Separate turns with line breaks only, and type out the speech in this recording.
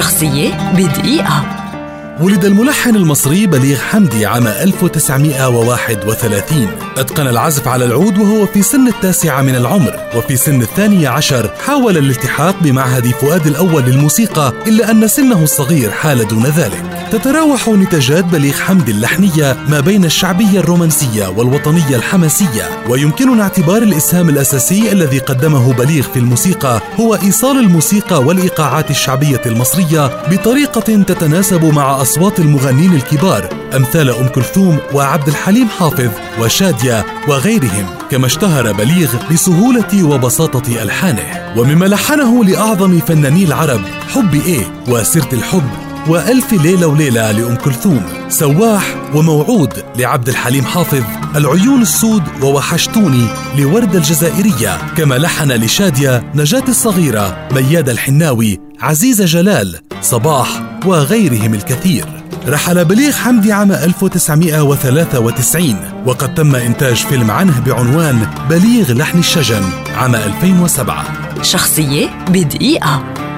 شخصية بدقيقة.
ولد الملحن المصري بليغ حمدي عام 1931 أتقن العزف على العود وهو في سن التاسعة من العمر. وفي سن الثانية عشر حاول الالتحاق بمعهد فؤاد الأول للموسيقى إلا أن سنه الصغير حال دون ذلك. تتراوح نتاجات بليغ حمدي اللحنية ما بين الشعبية الرومانسية والوطنية الحماسية. ويمكننا اعتبار الإسهام الأساسي الذي قدمه بليغ في الموسيقى هو إيصال الموسيقى والإيقاعات الشعبية المصرية بطريقة تتناسب مع أصوات المغنين الكبار أمثال أم كلثوم وعبد الحليم حافظ وشادية وغيرهم كما اشتهر بليغ بسهولة وبساطة ألحانه. ومما لحنه لأعظم فناني العرب حب إيه وسيرة الحب وألف ليلة وليلة لأم كلثوم. سواح وموعود لعبد الحليم حافظ العيون السود ووحشتوني لوردة الجزائرية. كما لحن لشادية نجاة الصغيرة ميادة الحناوي عزيزة جلال صباح وغيرهم الكثير. رحل بليغ حمدي عام 1993 وقد تم إنتاج فيلم عنه بعنوان بليغ لحن الشجن عام 2007
شخصية بدقيقة.